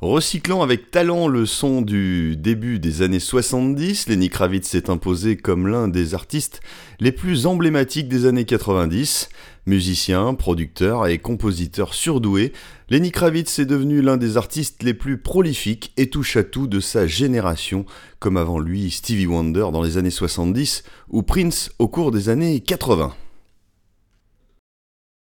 Recyclant avec talent le son du début des années 70, Lenny Kravitz s'est imposé comme l'un des artistes les plus emblématiques des années 90. Musicien, producteur et compositeur surdoué, Lenny Kravitz est devenu l'un des artistes les plus prolifiques et touche-à-tout de sa génération, comme avant lui Stevie Wonder dans les années 70 ou Prince au cours des années 80.